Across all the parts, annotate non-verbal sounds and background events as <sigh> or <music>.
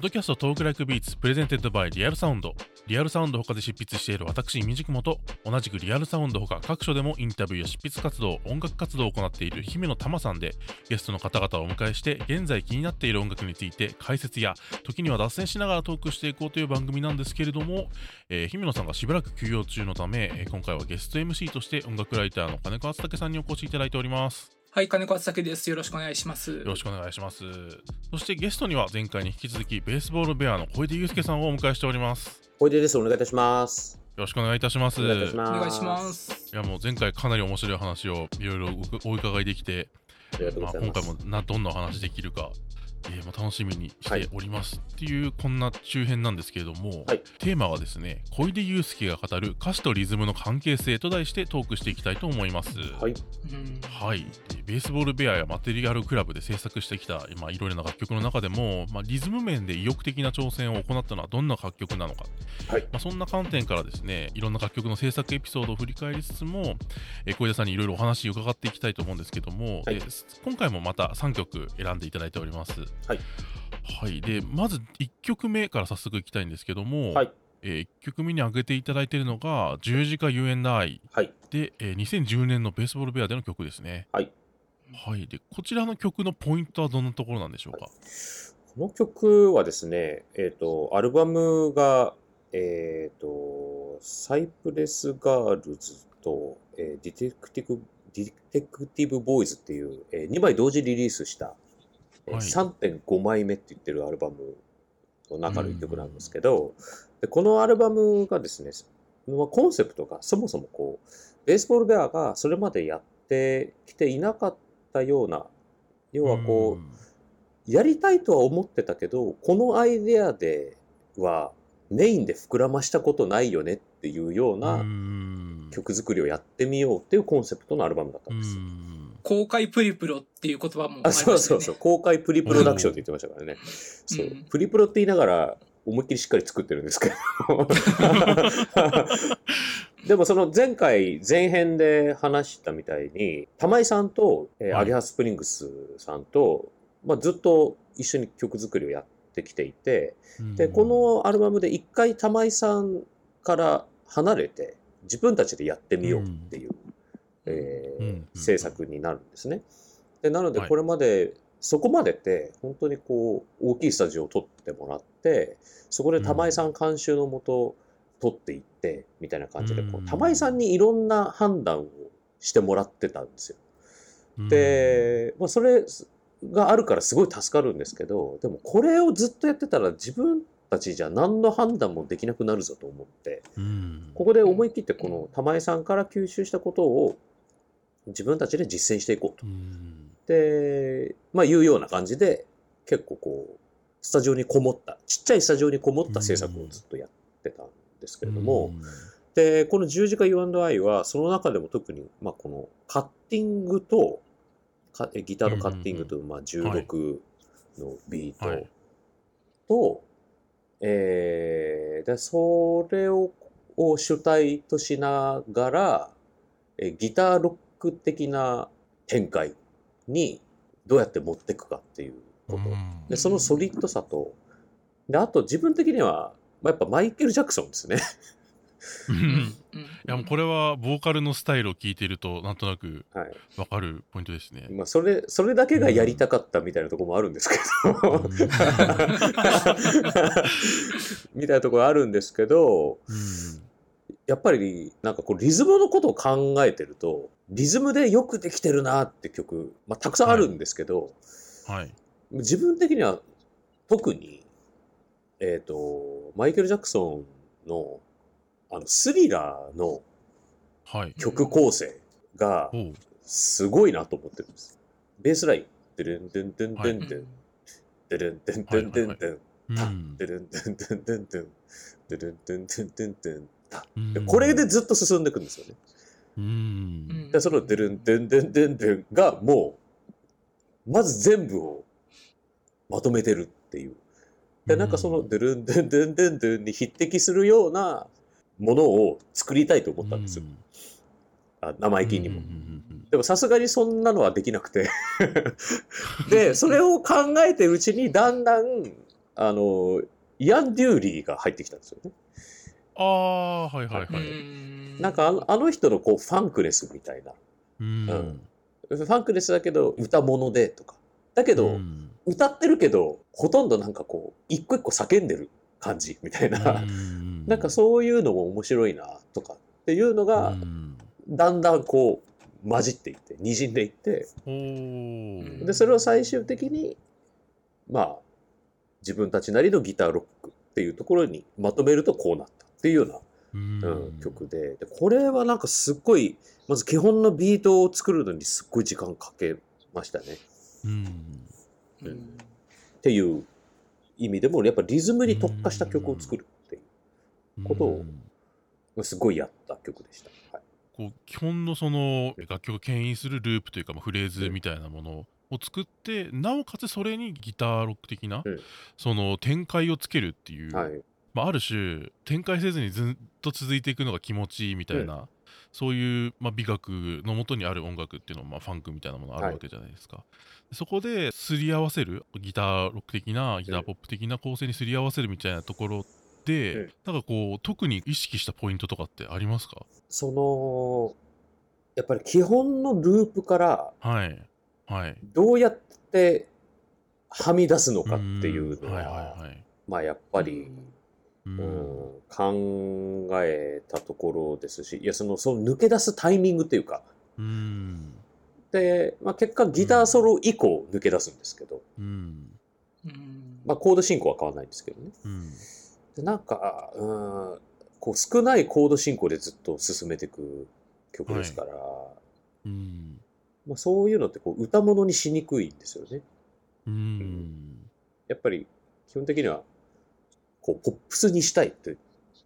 ッドキャスト Talk Like Beats presented by Real Sound。リアルサウンド他で執筆している私みじくもと同じくリアルサウンド他各所でもインタビューや執筆活動音楽活動を行っている姫乃たまさんでゲストの方々をお迎えして現在気になっている音楽について解説や時には脱線しながらトークしていこうという番組なんですけれども、えー姫乃さんがしばらく休養中のため、今回はゲスト MC として音楽ライターの金子厚武さんにお越しいただいております。はい、金子厚武です。よろしくお願いします。よろしくお願いします。そしてゲストには前回に引き続きベースボールベアの小出祐介さんをお迎えしております。小出です。お願いいたします。よろしくお願いいたします。お願いします。いやもう前回かなり面白い話をいろいろおお伺いできて、まます。今回もなどんなお話できるか、えーまあ楽しみにしております、っていうこんな中編なんですけれども、はいテーマはですね小出祐介が語る歌詞とリズムの関係性と題してトークしていきたいと思います。はい。うんはい、でベースボールベアやマテリアルクラブで制作してきた、まあ、いろいろな楽曲の中でも、まあ、リズム面で意欲的な挑戦を行ったのはどんな楽曲なのか、はいまあ、そんな観点からですねいろんな楽曲の制作エピソードを振り返りつつも、えー小出さんにいろいろお話を伺っていきたいと思うんですけども、はいえー今回もまた3曲選んでいただいております。はいはい、でまず1曲目から早速いきたいんですけども、はいえ1曲目に挙げていただいているのが「十字架 You and I はい。」で、えー2010年のベースボールベアでの曲ですね。はい。はい、でこちらの曲のポイントはどんなところなんでしょうか？この曲はですね、えっ、と、アルバムが、えっ、と、 Cypress Girls と、えー Detective、Detective Boys っていう、え2枚同時リリースした、えーはい。3.5枚目って言ってるアルバムの中の一曲なんですけど、でこのアルバムがですね、まあコンセプトがそもそもこう、ベースボールベアがそれまでやってきていなかったような、要はこう、ん。やりたいとは思ってたけど、このアイデアではメインで膨らましたことないよねっていうよううなん曲作りをやってみようっていうコンセプトのアルバムだったうんです公開プリプロっていう言葉もありまあ、したよね。そうそうそう。公開プリプロダクションって言ってましたからね。そううん。プリプロって言いながら思いっきりしっかり作ってるんですけど。<laughs> でもその前回前編で話したみたいに、玉井さんと、えーはいアゲハスプリングスさんと、まあ、ずっと一緒に曲作りをやってきていて、で、このアルバムで一回玉井さんから離れて、自分たちでやってみようっていう、制作になるんですね。で、なのではい。これまで、そこまでって、本当にこう、大きいスタジオを撮ってもらって、そこで玉井さん監修のもと、撮っていって、みたいな感じで、こう玉井さんにいろんな判断をしてもらってたんですよ。うん、で、まあ、それがあるからすごい助かるんですけど、でもこれをずっとやってたら自分たちじゃ何の判断もできなくなるぞと思って、うん、ここで思い切ってこの玉井さんから吸収したことを自分たちで実践していこうと。うん。で、まあいうような感じで結構こう、スタジオにこもった、ちっちゃいスタジオにこもった制作をずっとやってたんですけれども、で、この十字架 U&I は、その中でも特に、まあ、このカッティングと、かえギターのカッティングと、まあ、16のビーはい。トと、えーで、それをを主体としながら、えギターロック的な展開にどうやって持っていくかっていうこと。うん。で、そのソリッドさと、で、あと自分的には、まあ、やっぱマイケル・ジャクソンですね。いやもうこれはボーカルのスタイルを聞いているとなんとなくはい。わかるポイントですね。まあ、それ、それだけがやりたかったみたいなところもあるんですけど、みたいなところあるんですけど、うんやっぱりなんかこうリズムのことを考えてると、リズムでよくできてるなって曲、まあ、たくさんあるんですけど、はい。自分的には特に、えっ、と、マイケル・ジャクソンの、あの、スリラーのはい。曲構成がすごいなと思ってるんです。ベースライン、ドゥルンドゥンドゥンドゥンうんドゥン、ドゥルンドゥンドゥンドゥンドゥン、タンうんドゥルンドゥンドゥンドゥンドゥン、ドゥルンドゥンドゥンドゥンドゥン、タこれでずっと進んでいくんですよね。うんで、そのドゥルンドゥンドゥンドゥンドゥンがもう、まず全部をまとめてるっていう。で、なんかそのドゥルンドゥンドゥンドゥンドゥンに匹敵するようなものを作りたいと思ったんですよ。あ生意気にもうん。うんうんでもさすがにそんなのはできなくて。<laughs> で、それを考えてるうちにだんだん、あの、イアン・デューリーが入ってきたんですよね。ああ、はいはいはうい。んなんかあのあの人のこうファンクレスみたいな。うん。ファンクレスだけど歌物でとか。だけど、うん歌ってるけど、ほとんどなんかこう、一個一個叫んでる感じみたいな。うんなんかそういうのも面白いなとかっていうのが、うん。だんだんこう、混じっていって、滲んでいって、で、それを最終的に、まあ、自分たちなりのギターロックっていうところにまとめるとこうなったっていうような、うん。うん曲で。で、これはなんかすっごい、まず基本のビートを作るのにすっごい時間かけましたね。うん。うん。っていう意味でも、やっぱリズムに特化した曲を作ることをうん。すごいやった曲でした。はい。こう基本のその楽曲を牽引するループというか、まあ、フレーズみたいなものを作って、なおかつそれにギターロック的な、うん。その展開をつけるっていう、はい。まあ、ある種展開せずにずっと続いていくのが気持ちいいみたいな、そういう、まあ、美学のもとにある音楽っていうのは、まあ、ファンクみたいなものあるわけじゃないですか、そこですり合わせるギターロック的なギターポップ的な構成にすり合わせるみたいなところで、うんなんかこう特に意識したポイントとかってありますか？その、やっぱり基本のループからはい。はい。どうやってはみ出すのかっていうのん。はいは、はいはい。まあやっぱり、ううん。ん、考えたところですし、いや、その、その抜け出すタイミングっていうか、うん。で、まあ結果ギターソロ以降抜け出すんですけど、うん。うん。まあコード進行は変わらないんですけどね。うんで、なんか、うん、こう少ないコード進行でずっと進めていく曲ですから、うん。まあそういうのってこう歌物にしにくいんですよね。うん。やっぱり基本的にはこうポップスにしたいって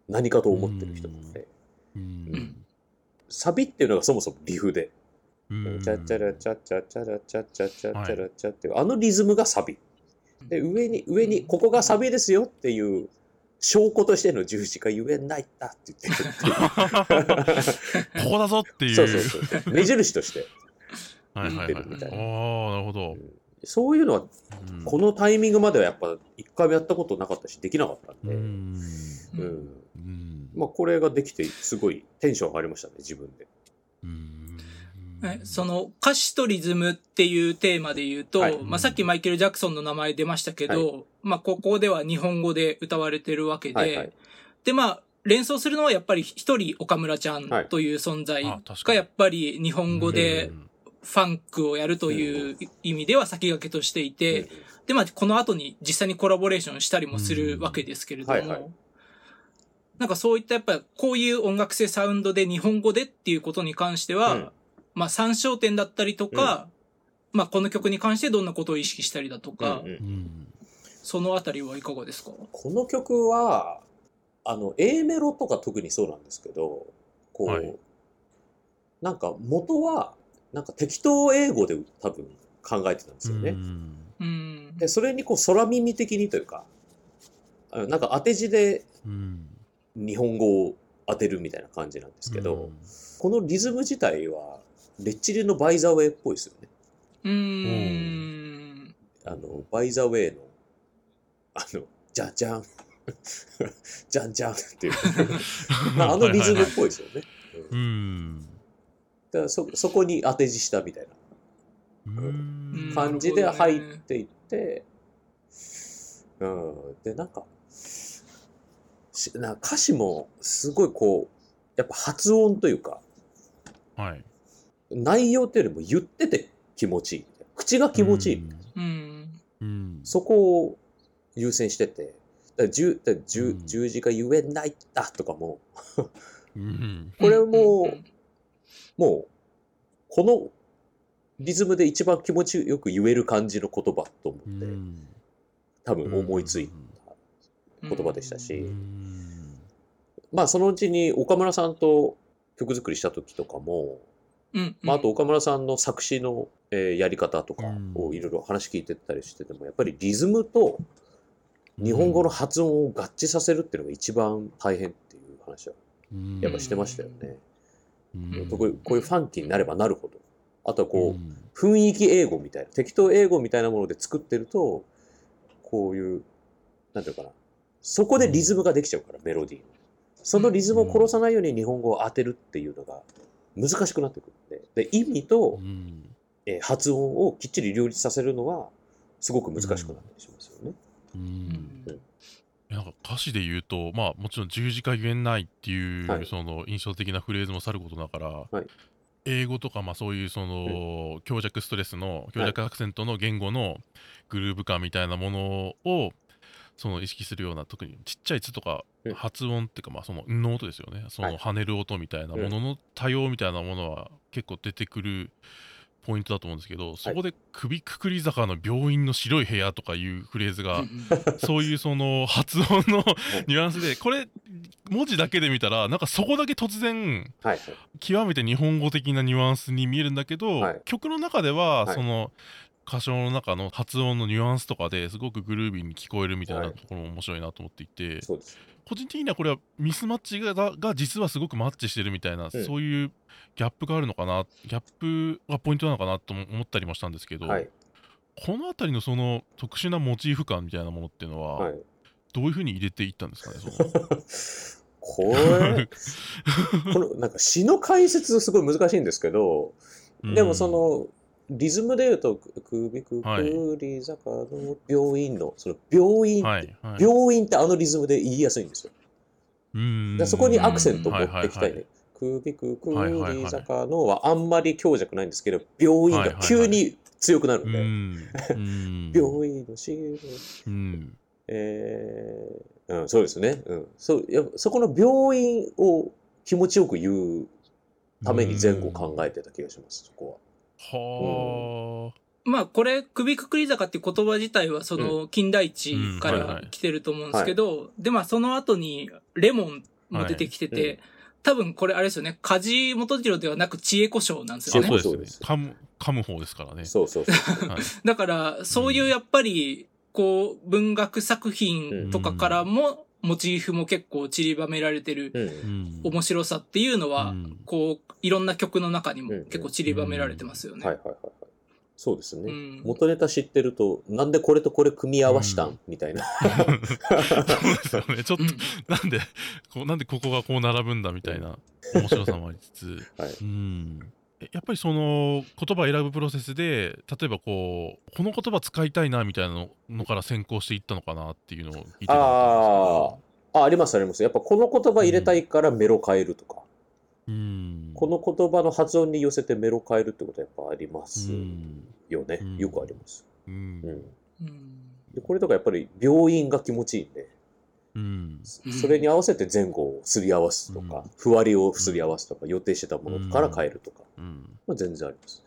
何かと思ってる人なので、うん。サビっていうのがそもそもリフで、うん。チャッチャラチャッチャチャラチャッチャチャッチャラチャっていう、あのリズムがサビ。で、上に、上に、ここがサビですよっていう証拠としての十字架言えないんだって言ってるっていう。ここだぞっていうそうそうそう。目印として。はいはいはい言ってるみたいなああなるほど、そういうのは、うんこのタイミングまではやっぱ一回もやったことなかったし、できなかったんで、うんうん。うんまあ、これができて、すごいテンション上がりましたね、自分で。うんえその歌詞とリズムっていうテーマで言うと、はい。まあ、さっきマイケル・ジャクソンの名前出ましたけど、まあ、ここでは日本語で歌われてるわけで、はいはい。で、まあ、連想するのはやっぱり一人岡村ちゃんはいという存在がやっぱり日本語でうん。ファンクをやるという意味では先駆けとしていて、で、まあ、この後に実際にコラボレーションしたりもするわけですけれども、うん。はいはい。なんかそういったやっぱこういう音楽性サウンドで日本語でっていうことに関しては、うんまあ参照点だったりとか、まあこの曲に関してどんなことを意識したりだとか、うんうん。うんそのあたりはいかがですか？この曲は、あの、A メロとか特にそうなんですけど、こう、はい。なんか元は、なんか適当英語で多分考えてたんですよね。うん。うん。で、それにこう空耳的にというか、なんか当て字でうん。日本語を当てるみたいな感じなんですけど、このリズム自体は、レッチリのバイザーウェイっぽいですよね。うーん。あの、バイザーウェイの、あの、じゃんじゃん、じゃんじゃんっていう、<laughs> まあ、あのリズムっぽいですよね。ううん。んだからそそこに当て字したみたいうん。な感じで入っていって、うん、で、なんか、しな歌詞もすごいこう、やっぱ発音というか、はい内容っていうよりも言ってて気持ちいい。口が気持ちいい。うん。うん。そこを優先してて、十十うん。十字が言えないんだとかも、うん。これもうんもう、このリズムで一番気持ちよく言える感じの言葉と思って、うん多分思いついた言葉でしたうし、ん。まあそのうちに岡村さんと曲作りした時とかも、うん。まああと岡村さんの作詞の、えーやり方とかをいろいろ話聞いてったりしてても、やっぱりリズムと日本語の発音を合致させるっていうのが一番大変っていう話はうんやっぱしてましたよね。うんこういうこういうファンキーになればなるほど。あとはこう、ん雰囲気英語みたいな、適当英語みたいなもので作ってると、こういうなんていうかな。そこでリズムができちゃうから、メロディーの。そのリズムを殺さないように日本語を当てるっていうのが難しくなってくるんで、で意味とう、ん。えー発音をきっちり両立させるのは、すごく難しくなったりしますよね。ううん。ん。なんか歌詞で言うと、まあもちろん十字架言えないっていう、はい。その印象的なフレーズもさることながら、はい。英語とかまあそういうその、強弱ストレスの強弱アクセントの言語のグルーヴ感みたいなものをその意識するような特にちっちゃい「つ」とかうん。発音っていうかまあその「ん」の音ですよね。そはい。の跳ねる音みたいなものの多様みたいなものは結構出てくるポイントだと思うんですけどそこで「首くくり坂の病院の白い部屋」とかいうフレーズが <laughs> そういうその発音の <laughs> ニュアンスでこれ文字だけで見たらなんかそこだけ突然はい。極めて日本語的なニュアンスに見えるんだけど、はい。曲の中でははい。その歌唱の中の発音のニュアンスとかですごくグルービーに聞こえるみたいなはいところも面白いなと思っていて、そうです。個人的にはこれはミスマッチがが実はすごくマッチしてるみたいな、んそういうギャップがあるのかなギャップがポイントなのかなとも思ったりもしたんですけど、はい。この辺りのその特殊なモチーフ感みたいなものっていうのは、はい。どういうふうに入れていったんですかね <laughs> これ、<laughs> この、なんか詩の解説すごい難しいんですけど、でもそ、の、リズムで言うと、首くくり坂の病院の、その病うん院、はいはい、病院ってあのリズムで言いやすいんですよ。うん。そこにアクセントを持ってきたいね。首くくり坂のはあんまり強弱ないんですけど、病院が急に強くなるんで、<laughs> 病院のシール、うん。えーうん、そうですね。うん。そう、やそこの病院を気持ちよく言うために前後考えてた気がします、そこはあ、まあこれ、首くくり坂っていう言葉自体はその近代一から来てると思うんですけど、でまあその後にレモンも出てきてて、はい。うん多分これあれですよね、梶元次郎ではなく知恵故障なんですあよね。そうですね。そうです噛む噛む方ですからね。は。そうそうそう。はい。だから、そういうやっぱり、こう、文学作品とかからも、モチーフも結構散りばめられてるうん。うん面白さっていうのは、うんこう、いろんな曲の中にもうん結構散りばめられてますよね。はいはいはいはい。そうですね。うん元ネタ知ってると、なんでこれとこれ組み合わしたん、みたいな。そうですよね。ちょっと、うんなんで、こうなんでここがこう並ぶんだ？みたいな面白さもありつつ、<laughs> はいうん。えやっぱりその言葉選ぶプロセスで例えばこうこの言葉使いたいなみたいなのから先行していったのかなっていうのを聞いてたああ、あ、ありますあります。やっぱこの言葉入れたいからメロ変えるとか、うん。この言葉の発音に寄せてメロ変えるってことはやっぱありますうん。よね。うん。よくあります。うん。うん。うん。でこれとかやっぱり病院が気持ちいいんで、うん。うんそれに合わせて前後をすり合わすとか、ふわりをすり合わすとか、予定してたものから変えるとか、うん。まあ、全然あります。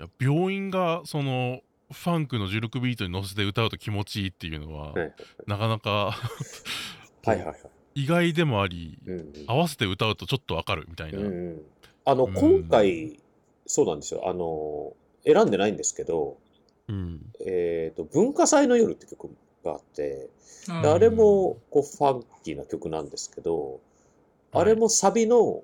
いや病院がそのファンクの16ビートに乗せて歌うと気持ちいいっていうのは、はい。なかなか <laughs> はいはいはい。意外でもあり、うんうん。合わせて歌うとちょっとわかるみたいな、うんうんあの、うん。今回、そうなんですよ。あの、選んでないんですけど、うん。えっ、と、文化祭の夜って曲があって、うん。であれもこうファンキーな曲なんですけど、あれもサビの、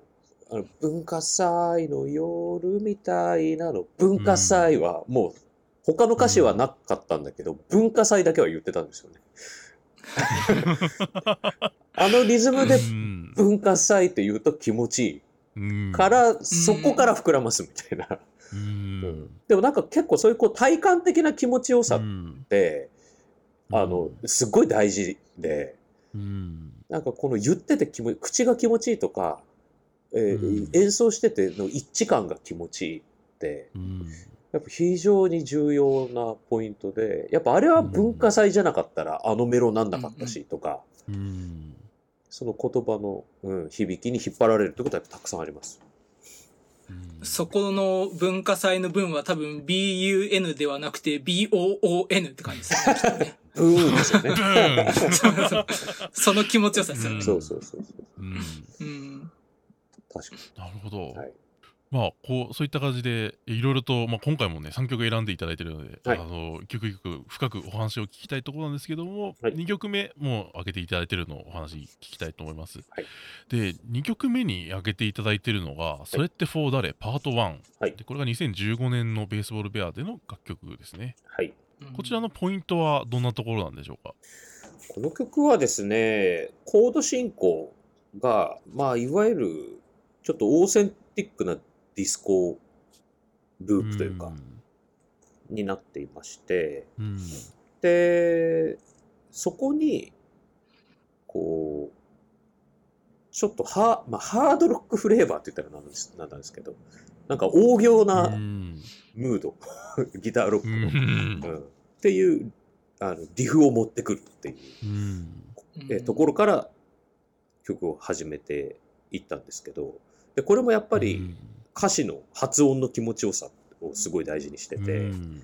あの文化祭の夜みたいなの、文化祭はもう、他の歌詞はなかったんだけど、文化祭だけは言ってたんですよね。<laughs> あのリズムでうん。文化祭って言うと気持ちいうん。いから、そこから膨らますみたいな。うん。でもなんか結構そういうこう体感的な気持ちよさっうん。て、あの、すっごい大事で、うん。なんかこの言ってて気持ち、口が気持ちいいとか、えーうん。演奏してての一致感が気持ちいいって、うん。やっぱ非常に重要なポイントで、やっぱあれは文化祭じゃなかったらあのメロなんなかったしとか、うん。その言葉の、うん、響きに引っ張られるってことはたくさんあります。うん。そこの文化祭の文は多分 BUN ではなくて BOON って感じですよねきっとね。ブーンですよね。うんそうそうその気持ちよさですよね。そうそうそうそう。うんうん。確かなるほど、に。はい。まあこうそういった感じでいろいろと、まあ、今回もね3曲選んでいただいてるので、はいあの一曲一曲深くお話を聞きたいところなんですけども、はい2曲目も開けていただいてるのをお話聞きたいと思います、はいで2曲目に開けていただいてるのが「それってフォー誰？パート1」はいでこれが2015年のベースボールベアでの楽曲ですねはい。こちらのポイントはどんなところなんでしょうか？この曲はですね、コード進行が、まあ、いわゆる、ちょっとオーセンティックなディスコループというか、になっていまして、うん。で、そこに、こう、ちょっとハ,、まあ、ハードロックフレーバーって言ったらなんですなんですけど、なんか大行うなんムード、<laughs> ギターロックうの、ん。うん。っていうあのリフを持ってくるっていう、うん。えところから曲を始めていったんですけど、でこれもやっぱり歌詞の発音の気持ちよさをすごい大事にしてて、うん。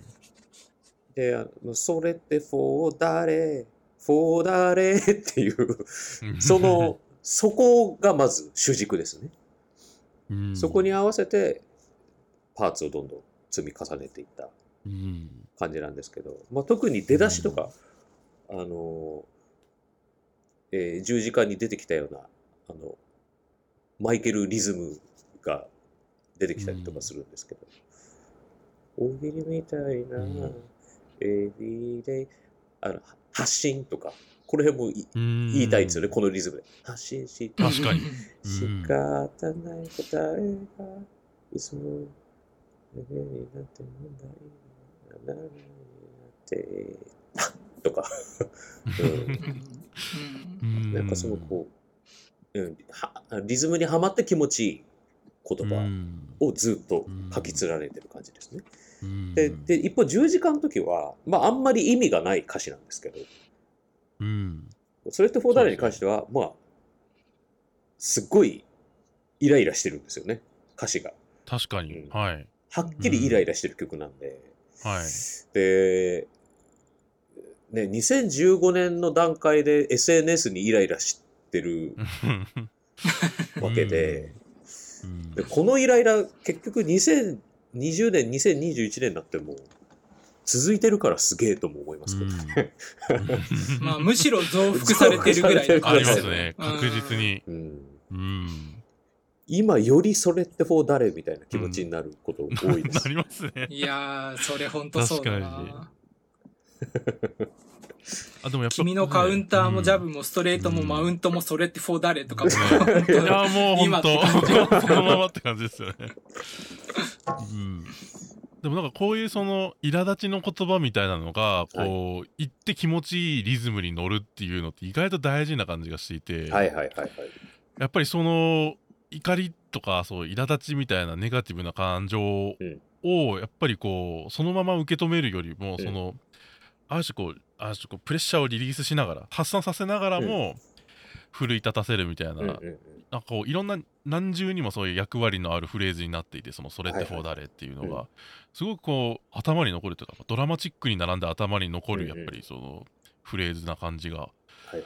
で、あのそれってフォーダレ、フォーダレっていう、その、そこがまず主軸ですね。うん。そこに合わせて、パーツをどんどん積み重ねていったうん。感じなんですけど、まあ、特に出だしとか、あの、えー十字架に出てきたような、あの、マイケルリズムが出てきたりとかするんですけど、大喜利みたいな、うん。エビデイ、あの、発信とか、この辺も言いたいんですよね、このリズムで。発信して、確かに。仕うん。方ない答えが、いつも、レベルになって問題にならないって、とか、<laughs> うん、なんかそのこう、うん、はリズムにはまって気持ちいい言葉をずっと書き連ねてる感じですね。で、で一方十字架の時は、まああんまり意味がない歌詞なんですけど、うん。それってフォーダレに関しては、まあ、すっごいイライラしてるんですよね、歌詞が。確かに、うん。はいはっきりイライラしてる曲なんで。はい。で、ね、2015年の段階で SNS にイライラしてる <laughs> わけで、うん。でこのイライラ結局2020年、2021年になっても続いてるからすげえとも思いますけど。ね。<laughs> まあ、むしろ増幅されてるぐらいのあり感じますね。うん確実に。うん。うん今よりそれってフォー誰みたいな気持ちになること多いでなす。<laughs> りますねいやー、それほんとそうだ確な。あでもやっぱ君のカウンターもジャブうんもストレートもうんマウントもそれってフォーダレとかも。いやもう本今って当そのままって感じですよね。うん、でもなんかこういうその苛立ちの言葉みたいなのがこう、言って気持ちいいリズムに乗るっていうのって意外と大事な感じがしていて、はいはいはいはい。やっぱりその怒りとかそう苛立ちみたいなネガティブな感情をやっぱりこうそのまま受け止めるよりも、うん。そのある種こうある種こうプレッシャーをリリースしながら発散させながらも、奮い立たせるみたいな、なんかこういろんな何重にもそういう役割のあるフレーズになっていてその「それってフォーダレ」っていうのが、うん。すごくこう頭に残るというかドラマチックに並んで頭に残るやっぱりそのフレーズな感じがはいはい。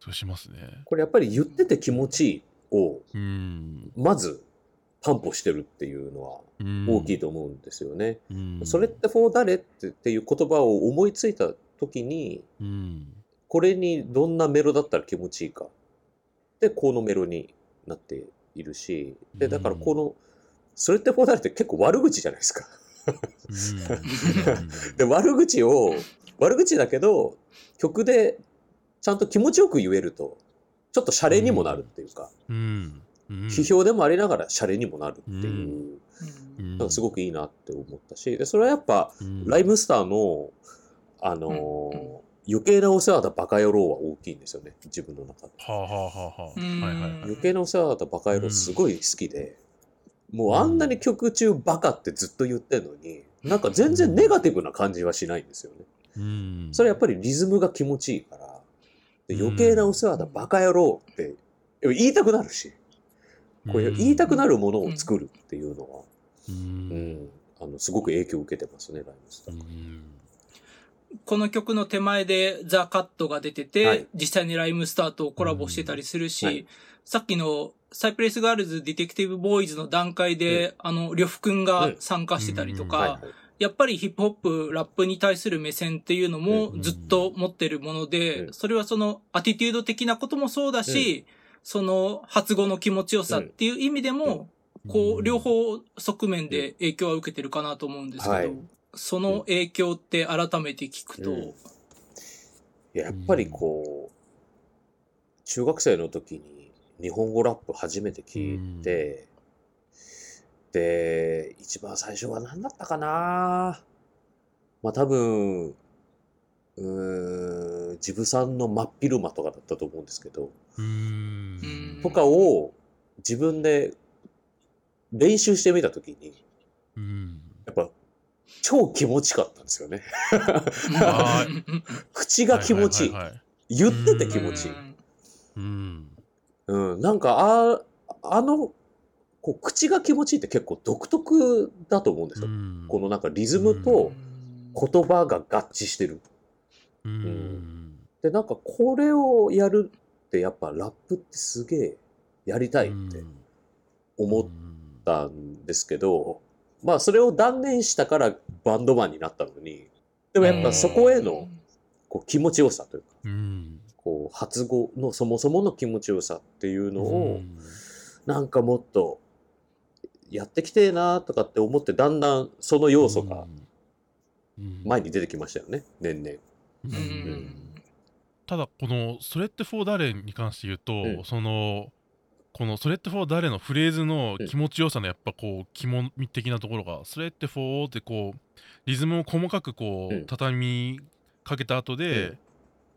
そうしますね。これやっぱり言ってて気持ちいいをうん。まず担保してるっていうのは大きいと、と思うんですよね。うん。それってフォーダレってっていう言葉を思いついた時にうん。これにどんなメロだったら気持ちいいか。でこのメロになっているしでだからこの、それってフォーダレって結構悪口じゃないですか。うん。で悪口を悪口だけど曲でちゃんと気持ちよく言えるとちょっとシャレにもなるっていうか、うん。うん。批評でもありながらシャレにもなるっていう、うん。なんかすごくいいなって思ったしでそれはやっぱうん。ライムスターの、あのー余計なお世話だバカ野郎は大きいんですよね自分の中で。余計なお世話だったバカ野郎すごい好きで、もうあんなに曲中バカってずっと言ってんのに、なんか全然ネガティブな感じはしないんですよね。うん。それやっぱりリズムが気持ちいいから、で余計なお世話だバカ野郎って言いたくなるし、こういう言いたくなるものを作るっていうのは、ううん。ん、あのすごく影響を受けてますね、ライムスター。うん。この曲の手前で The Cut が出てて、はい。実際にライムスターとコラボしてたりするし、うん。はい。さっきの CYPRESS GIRLS・DETECTIVE BOYS の段階で、あの、呂布くんが参加してたりとか、やっぱりヒップホップ、ラップに対する目線っていうのもうん。ずっと持ってるもので、うん。それはそのアティテュード的なこともそうだし、その発語の気持ちよさっていう意味でも、こう、両方側面で影響は受けてるかなと思うんですけど。うはい。その影響って改めて聞くと、うん。いややっぱりこう、中学生の時に日本語ラップ初めて聞いて、で、一番最初は何だったかな？まあ多分、うーん、ジブさんの真っ昼間とかだったと思うんですけど、とかを自分で練習してみた時に、うん。やっぱ超気持ちかったんですよね。あ <laughs> 口が気持ちいい。言ってて気持ちいい。うん。うん、なんか、あ、あの、こう、口が気持ちいいって結構独特だと思うんですよ。うん。このなんかリズムと言葉が合致してる。うん。で、なんかこれをやるってやっぱラップってすげえやりたいって思ったんですけど、まあそれを断念したからバンドマンになったのに、でもやっぱそこへのこう気持ちよさというか、うん。こう発語のそもそもの気持ちよさっていうのを、うん。なんかもっとやってきてえなとかって思ってだんだんその要素がうん前に出てきましたよね、年々。うんうんただこの「それってフォー誰?」に関して言うと、うんそのこの「それってフォー誰?」のフレーズの気持ちよさのやっぱこう肝的なところが「それって for」ってこうリズムを細かくこううん畳みかけた後で、うん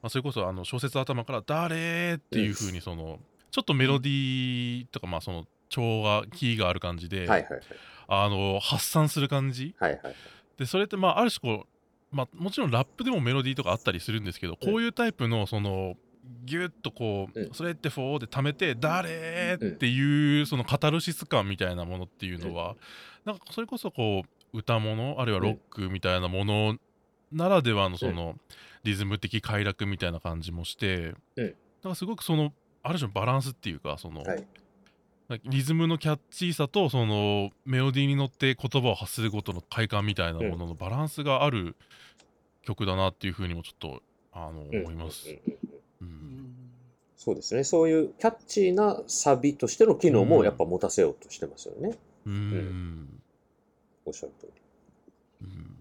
まあ、それこそあの小節頭から「誰?」っていう風にそのちょっとメロディーとかまあその調がキーがある感じで、はいはいはい。あの発散する感じ。はいはいはい。でそれってまあある種こう、まあ、もちろんラップでもメロディーとかあったりするんですけど、こういうタイプのそのギュッとこう、うん。それってフォーで溜めて「誰?」っていうそのカタルシス感みたいなものっていうのは、なんかそれこそこう歌物あるいはロックみたいなものならではのそのリズム的快楽みたいな感じもして、うん。なんかすごくそのある種のバランスっていうかその、はいリズムのキャッチーさとそのメロディーに乗って言葉を発するごとの快感みたいなもののバランスがある曲だなっていうふうにもちょっとあの、うん思いますうん。うんうんうんそうですね。そういうキャッチーなサビとしての機能もやっぱ持たせようとしてますよね。うんおっしゃる通り。うん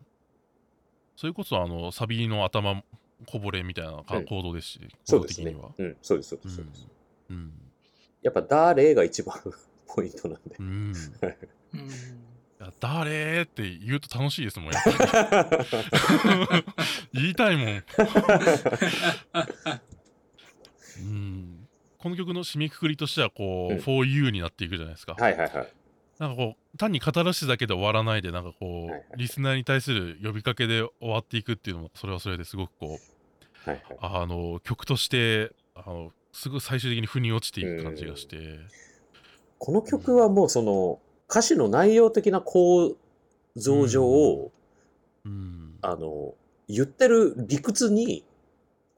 それこそあのサビの頭こぼれみたいな行動ですし、そうですね。うん、そうです、そうです。うんそうですうんやっぱ誰が一番ポイントなんでう。ん誰って言うと楽しいですもん、やっぱり。<laughs> 言いたいもん。<laughs> うん、この曲の締めくくりとしては、こう、うん For You になっていくじゃないですか。はいはいはい。なんかこう、単に語らしだけで終わらないで、なんかこう、はいはいリスナーに対する呼びかけで終わっていくっていうのも、それはそれですごくこう、はいはい。あの、曲として、あの、すごい最終的に腑に落ちていく感じがして。この曲はもうその歌詞の内容的な構造上を、うん。あの、言ってる理屈に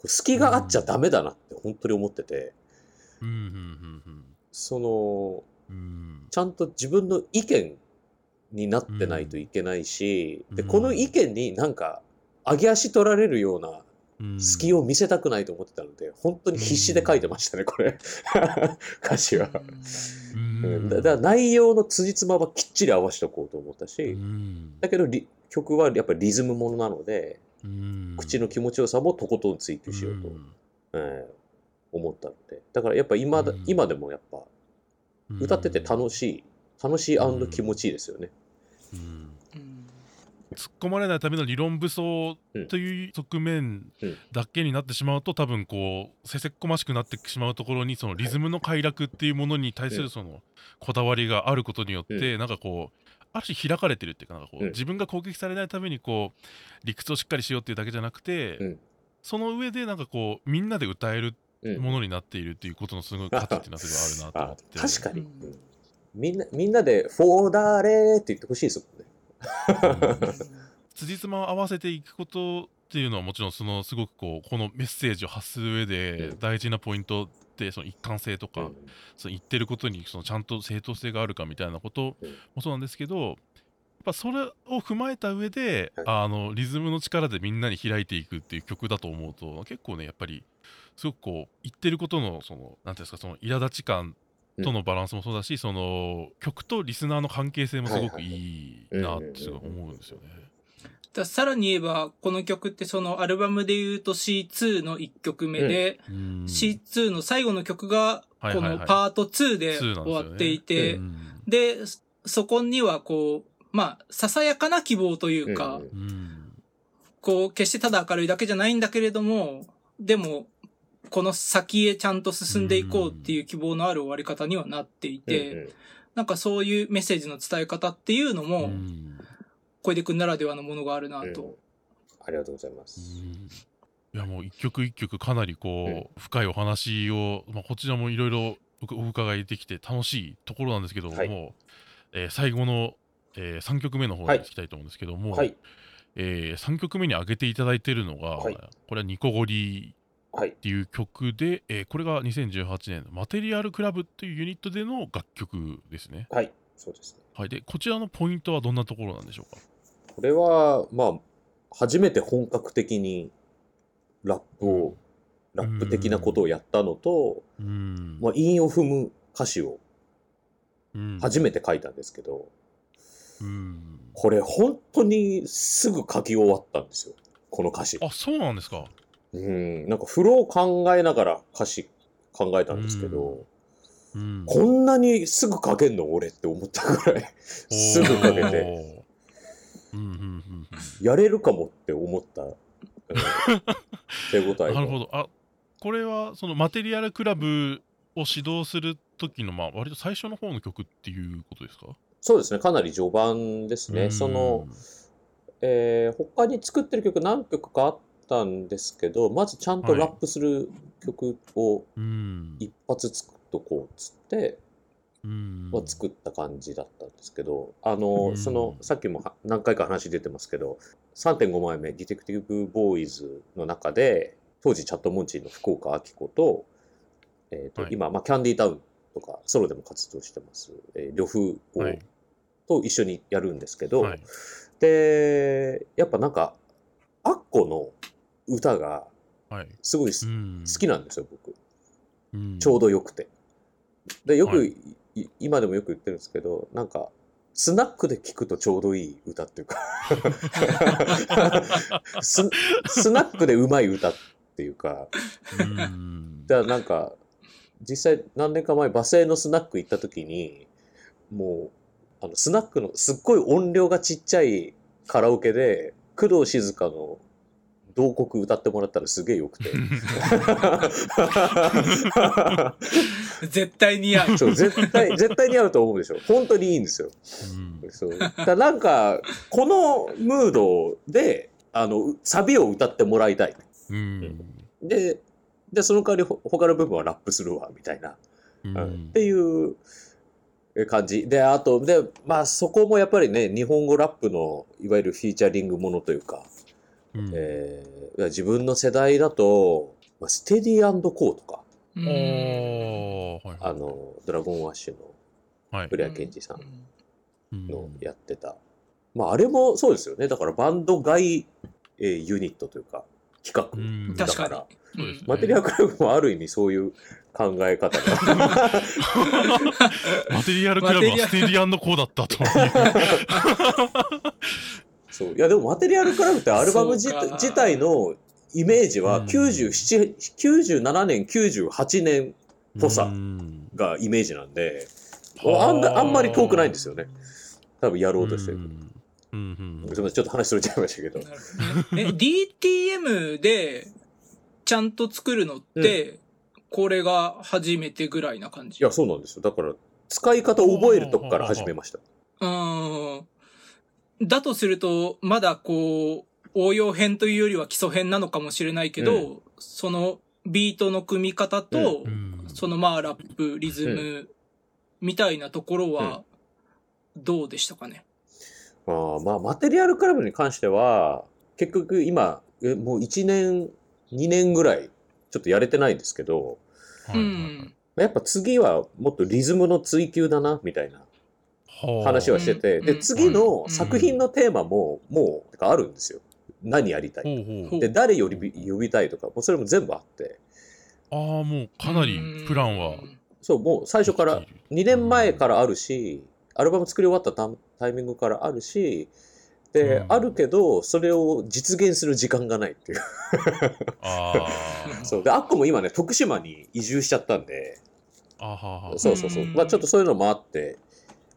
隙があっちゃダメだなって本当に思ってて、うん、うん、うん、その、うん。うん。ちゃんと自分の意見になってないといけないし、で、うんこの意見になんか上げ足取られるようなうん隙を見せたくないと思ってたので、本当に必死で書いてましたね、これ。<laughs> 歌詞は。だだから内容の辻褄はきっちり合わせておこうと思ったし、うん。だけどリ曲はやっぱりリズムものなので、うん。口の気持ちよさもとことん追求しようと、えー思ったので。だからやっぱ今だ、うん。今でもやっぱうん。歌ってて楽しい、楽しい気持ちいいですよね。うん突っ込まれないための理論武装うんという側面うん。だけになってしまうと多分こうせせっこましくなってしまうところにそのリズムの快楽っていうものに対すうん。るそのこだわりがあることによってうなんかこうある種開かれてるっていうかなんかこううん。自分が攻撃されないためにこう理屈をしっかりしようっていうだけじゃなくてうん。その上でなんかこうみんなで歌えるうん。ものになっているっていうことのすごい価値っていうのはすごいあるなと思あって。確かに、みんな、みんなで、フォーダーレーって言ってほしいですもんね。<laughs> 辻褄を合わせていくことっていうのはもちろんそのすごくこうこのメッセージを発する上でうん。大事なポイントでその一貫性とか、うん。その言ってることにそのちゃんと正当性があるかみたいなことうん。もそうなんですけどやっぱそれを踏まえた上で、はい。あのリズムの力でみんなに開いていくっていう曲だと思うと結構ねやっぱりすごくこう言ってることのそのなんていうんですかその苛立ち感とのバランスもそうだし、その曲とリスナーの関係性もすごくいいなって思うんですよね。ださらに言えば、この曲ってそのアルバムで言うと C2 の1曲目で、うん。C2 の最後の曲が、このパート2で2なんですよね終わっていて、うん。で、そそこにはこう、まあ、ささやかな希望というか、うん。うん。こう、決してただ明るいだけじゃないんだけれども、でも、この先へちゃんと進んでいこうっていう希望のある終わり方にはなっていて、なんかそういうメッセージの伝え方っていうのうも、ん小出くんならではのものがあるなうんと。ありがとうございます。いやもう一曲一曲かなりこう、深いお話を、まあ、こちらもいろいろお伺いできて楽しいところなんですけども、はい。えー最後の、え3曲目の方に行きたいと思うんですけども、はい。え3曲目に挙げていただいているのが、はい。これは「ニコゴリ」はいっ。ていう曲で、えーこれが2018年マテリアルクラブっていうユニットでの楽曲ですね。はい。そうですね。はい、でこちらのポイントはどんなところなんでしょうか？これは、まあ、初めて本格的にラップを、ラップ的なことをやったのと、うん、まあ、韻を踏む歌詞をうん初めて書いたんですけど、うんこれ本当にすぐ書き終わったんですよ。この歌詞。あそうなんですか。うん。なんかフローを考えながら歌詞考えたんですけど、うん。こんなにすぐ書けんの俺って思ったぐらい、すぐ書けて、やれるかもって思った、うん。手応うん、えが。なるほど。あこれはそのマテリアルクラブを指導する時のまあ割と最初の方の曲っていうことですか？そうですね、かなり序盤ですね。その、えー他に作ってる曲何曲かあったんですけど、まずちゃんとラップする曲をうん。一発作っとこうっつって、うん。まあ、作った感じだったんですけど、あの、うん。その、さっきもは何回か話出てますけど、3.5枚目、ディテクティブ・ボーイズの中で、当時チャットモンチーの福岡明子と、えっ、と、はい。今、まあ、キャンディータウンとか、ソロでも活動してます、えー、呂布を、はい。と一緒にやるんですけど、はい。で、やっぱなんか、アッコの歌がはい。すごいすうん。好きなんですよ、僕。うん。ちょうどよくて。で、よく、はい。い今でもよく言ってるんですけど、なんか、スナックで聴くとちょうどいい歌っていうか。<laughs> ス、スナックでうまい歌っていうか、うん。だからなんか、実際何年か前、バセのスナック行った時に、もう、あの、スナックのすっごい音量がちっちゃいカラオケで、工藤静香の同国歌ってもらったらすげえよくて。絶対似合う。<laughs> そう、絶対、絶対に合うと思うでしょ。本当にいいんですよ。うんそう。だからなんか、このムードで、あの、サビを歌ってもらいたい。うんで、で、その代わりほ他の部分はラップするわ、みたいな。ううんっていう感じ。で、あと、で、まあそこもやっぱりね、日本語ラップの、いわゆるフィーチャリングものというか、うん。えー自分の世代だと、まあステディコーとか、うん。あの、ドラゴンアッシュのはい。古谷健二さんうん。のやってた。まああれもそうですよね。だからバンド外、えーユニットというか、企うん。画だか、ら。そうですね。マテリアルクラブもある意味そういう考え方が。<laughs> マテリアルクラブはステディコーだったと <laughs> そう。いやでもマテリアルクラブってアルバム自体のイメージはうん97、97年、98年ぽさうんがイメージなんで、はあんなあんまり遠くないんですよね。多分やろうとしてる。うんうんうんすみません、ちょっと話それちゃいましたけど。<laughs> え、DTM でちゃんと作るのって、これが初めてぐらいな感じ？いや、そうなんですよ。だから、使い方を覚えるとこから始めました。うーん。だとすると、まだこう、応用編というよりは基礎編なのかもしれないけど、うそのビートの組み方と、うん。そのまあラップ、リズム、みたいなところは、どうでしたかね？あーまあ、マテリアルクラブに関しては、結局今、えもう1年、2年ぐらい、ちょっとやれてないんですけど、うん。やっぱ次はもっとリズムの追求だな、みたいな。はあ話はしてて、で、うん次のうん作品のテーマも、もう、てかあるんですよ。何やりたい。で、誰呼び呼びたいとか、もうそれも全部あって、ああもうかなりプランはそう、もう最初からできている2年前からあるし、アルバム作り終わったタタイミングからあるし、で、うんあるけど、それを実現する時間がないっていう。ああ。<laughs> そう。で、アッコも今ね、徳島に移住しちゃったんで、あはは。そうそうそう。うんまあちょっとそういうのもあって、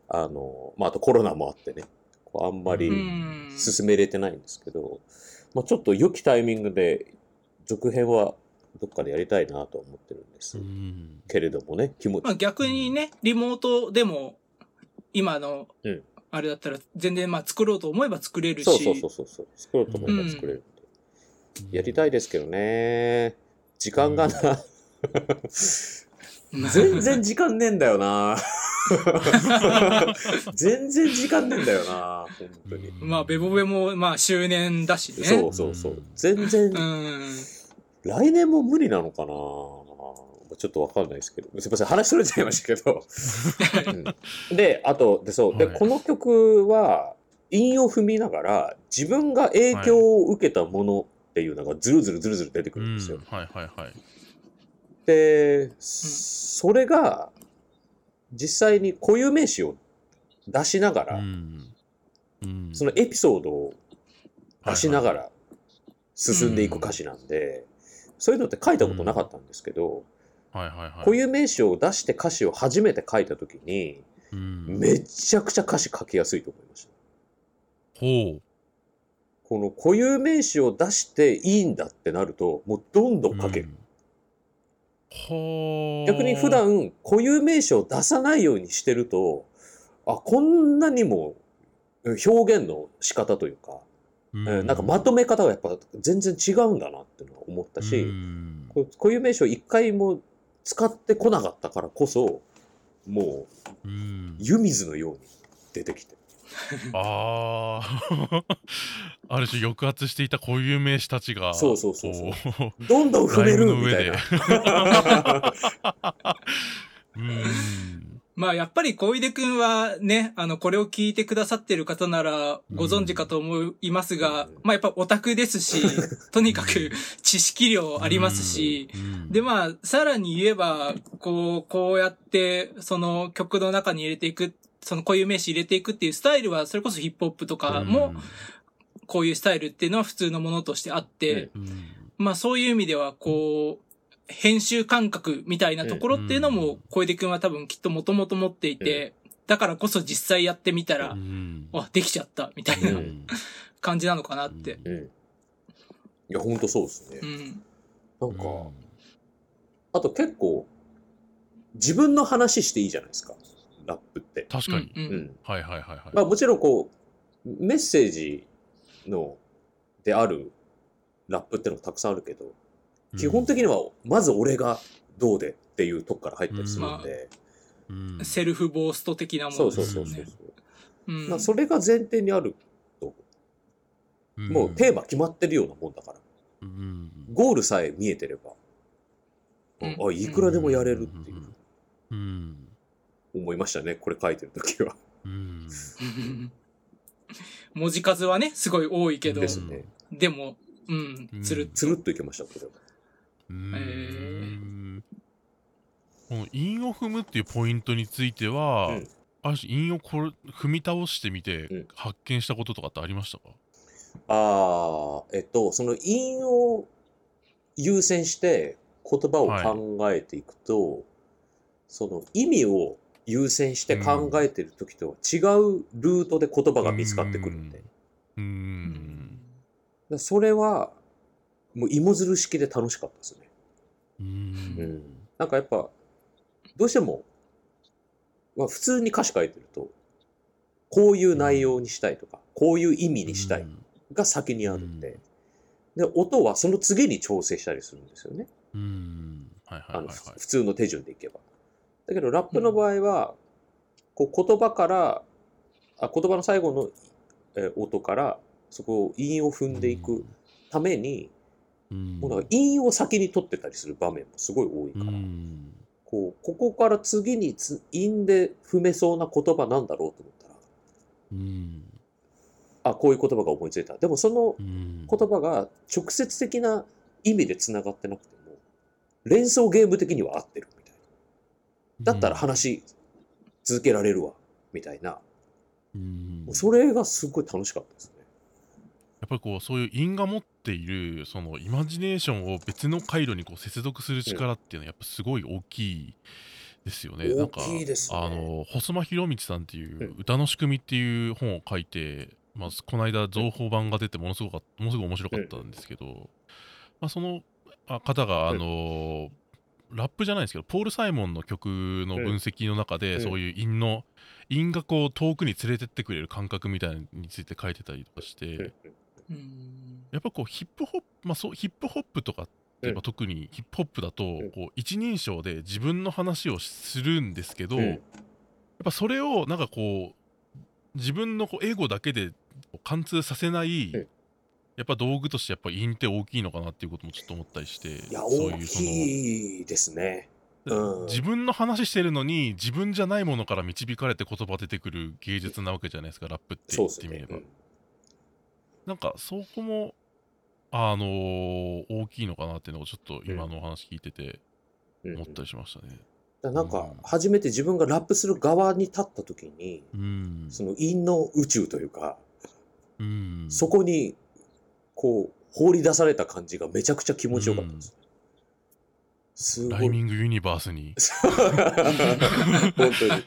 あの、まああとコロナもあってね、こうあんまりうん進めれてないんですけど、まあちょっと良きタイミングで続編はどっかでやりたいなとは思ってるんです。うん。けれどもね、気持ち。まあ逆にね、リモートでも、今のうん、あれだったら全然まあ作ろうと思えば作れるし。そうそうそうそうそう。作ろうと思えば作れるんで。やりたいですけどね。時間がな。<laughs> 全然時間ねえんだよな。<laughs> 全然時間ねえんだよな。本当に。まあ、ベボベもまあ周年だしね。そうそうそう。全然う、ん。来年も無理なのかな。ちょっとわかんないですけど。すいません、話それちゃいましたけど。<laughs> うんで、あと、で、そう。で、はいこの曲は、韻を踏みながら、自分が影響を受けたものっていうのがずるずるずるずる出てくうん。るんですよ。はいはいはい。で、それが、実際に固有名詞を出しながら。そのエピソードを出しながはいら進んでいく歌詞なんで、そういうのって書いたことなかったんですけど。固有名詞を出して歌詞を初めて書いたときに、うん。めちゃくちゃ歌詞書きやすいと思いました。ほう。この固有名詞を出していいんだってなると、もうどんどん書ける。うん。逆に普段固有名詞を出さないようにしてると、あ、こんなにも表現の仕方というか、うえーなんかまとめ方がやっぱ全然違うんだなっていうのは思ったし、うん固有名詞を一回も使ってこなかったからこそ、もううん。湯水のように出てきて。ああ。<laughs> ある種抑圧していた固有名詞たちが。そうそうそうそうこどんどん踏めるみたいな。<laughs> うん。まあやっぱり小出くんはね、あの、これを聞いてくださってる方ならご存知かと思いますが、うんまあやっぱオタクですし、<laughs> とにかく知識量ありますし、うん、でまあ、さらに言えば、こう、こうやって、その曲の中に入れていく、その固有名詞入れていくっていうスタイルは、それこそヒップホップとかも、こういうスタイルっていうのは普通のものとしてあって、まあそういう意味では、こう、編集感覚みたいなところっていうのうんも、小出くんは多分きっともともと持っていて、だからこそ実際やってみたら、うんあ、できちゃった、みたいなうん感じなのかなって。うん。いや、ほんとそうですねう。ん。なんか、あと結構、自分の話していいじゃないですか。ラップって。確かに、うんうん。うん。はいはいはいはい、まあもちろんこう、メッセージの、であるラップってのもたくさんあるけど、基本的にはまず俺がどうでっていうとこから入ったりするんで、うん。セルフボースト的なもそうのですよそうそうそう。ね。。うん。まあそれが前提にあると、もうテーマ決まってるようなもんだから、うん。ゴールさえ見えてれば、うん。あ、いくらでもやれるっていう、うん思いましたね、これ書いてる時は。うん。文字数はね、すごい多いけど、ですね。でも、うん、つるっつるっといけました、これは。うん。この韻を踏むっていうポイントについては、うん。ある種韻をこれ踏み倒してみてうん。発見したこととかってありましたか、ああ、えっと、その韻を優先して言葉を考えていくと、その意味を優先して考えてる時とは違うルートで言葉が見つかってくるんで。うーうんそれは、もう芋づる式で楽しかったですね。ううんん。なんかやっぱ、どうしても、まあ普通に歌詞書いてると、こういう内容にしたいとか、こういう意味にしたいが先にあるんで、で、音はその次に調整したりするんですよね。うんうんはいはいあの、はいはい普通の手順でいけば。だけど、ラップの場合は、こう言葉から、あ言葉の最後の、えー音から、そこを韻を踏んでいくために、うん。もうなんか韻を先に取ってたりする場面もすごい多いから、うん。こう、ここから次につ韻で踏めそうな言葉なんだろうと思ったら、うん。あ、こういう言葉が思いついた。でもそのうん。言葉が直接的な意味で繋がってなくても、連想ゲーム的には合ってる。み。だったら話続けられるわ、みたいな。うんそれがすごい楽しかったですね。っぱりこうそういう因が持っているそのイマジネーションを別の回路にこう接続する力っていうのはやっぱすごい大きいですよね。なんか大きいですねあの細間博道さんっていう「歌の仕組み」っていう本を書いて、まあ、この間造法版が出てものすごかものすごく面白かったんですけど、まあ、そのあ方があの、ラップじゃないですけどポール・サイモンの曲の分析の中で、うんそういう因の因がこう遠くに連れてってくれる感覚みたいなのについて書いてたりとかして、うんうんやっぱこうヒップホップ、まあ、そうヒップホップとかって、特にヒップホップだとんこう一人称で自分の話をするんですけど、うんやっぱそれをなんかこう自分のこうエゴだけで貫通させない、うんやっぱ道具としてやっぱ陰って大きいのかなっていうこともちょっと思ったりしていや、そう大いうそのきいですね。うん自分の話してるのに自分じゃないものから導かれて言葉出てくる芸術なわけじゃないですかラップって言ってみれば。。なんかそこもあのー大きいのかなっていうのをちょっと今のお話聞いててうんうん思ったりしましたね。だからなんかうん、初めて自分がラップする側に立った時に、うん。その陰の宇宙というか、うん。そこに、こう、放り出された感じがめちゃくちゃ気持ちよかったです。すごい。ライミングユニバースに。本当に。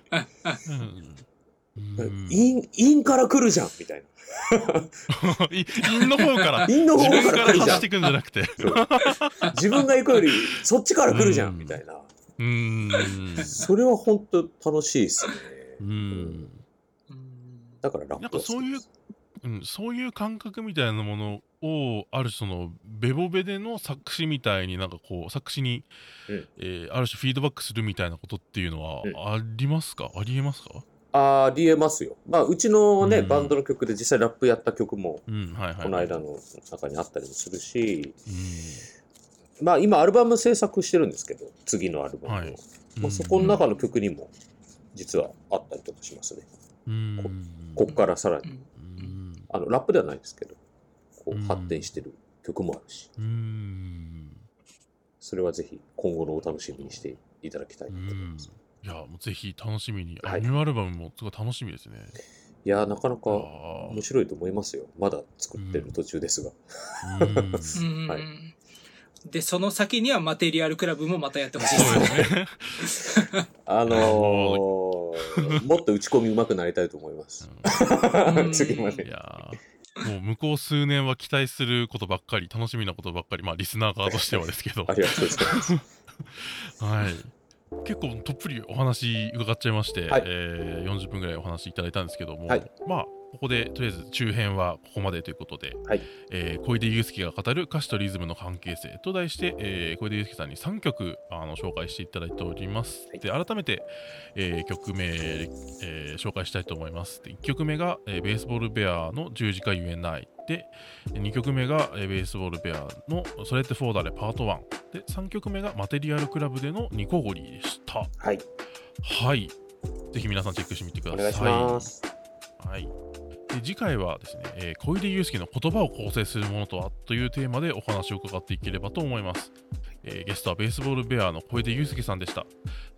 陰、陰から来るじゃんみたいな。い陰の方から陰の方かから来るじゃんていくんじゃなくて。自分が行くより、そっちから来るじゃうんんみたいな。うん。それは本当楽しいですね。うん。うんだからラップなんかそういう、うん、そういう感覚みたいなものをある種そのベボベでの作詞みたいになんかこう作詞に、うん。えーある種フィードバックするみたいなことっていうのはうん。ありますか、ありえますか？ありえますよ。まあ、うちのね、うん。バンドの曲で実際ラップやった曲も、この間の中にあったりもするし、うまあ今アルバム制作してるんですけど、次のアルバムを。はい。ん。まあ、そこの中の曲にも実はあったりとかしますね。うん。こっからさらに、うんうん。あのラップではないですけど、こう発展してる曲もあるし、うん。それはぜひ今後のお楽しみにしていただきたいなと思います。いやもうぜひ楽しみに、あはい。ニューアルバムもすごい楽しみですね。いやー、なかなかあ面白いと思いますよ。まだ作ってる途中ですが。ーうん。う <laughs> んはい。で、その先にはマテリアルクラブもまたやってほしいです。ね。あのー、<laughs> もっと打ち込み上手くなりたいと思います。<laughs> 次まで。もう向こう数年は期待することばっかり楽しみなことばっかりまあリスナー側としてはですけど <laughs> ありがとうございます。はい。結構とっぷりお話伺っちゃいまして、はいえー40分ぐらいお話いただいたんですけども、はいまあここでとりあえず中編はここまでということで、はいえー小出祐介が語る歌詞とリズムの関係性と題して、えー小出祐介さんに3曲あの紹介していただいております。はいで改めて、えー曲名、えー紹介したいと思います。で1曲目が、えーベースボールベアの十字架言えない。で、2曲目が、えーベースボールベアのそれってフォーダレパート1。で、3曲目がマテリアルクラブでのニコゴリでした。はい。はい。ぜひ皆さんチェックしてみてください。お願いします。はい。で次回はですね、えー小出祐介の言葉を構成するものとはというテーマでお話を伺っていければと思います。えーゲストはベースボールベアの小出祐介さんでした。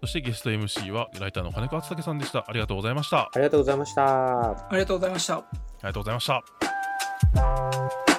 そしてゲスト MC はライターの金子敦武さんでした。ありがとうございました。あありがとうございました。ありがとうございました。りがとうございました。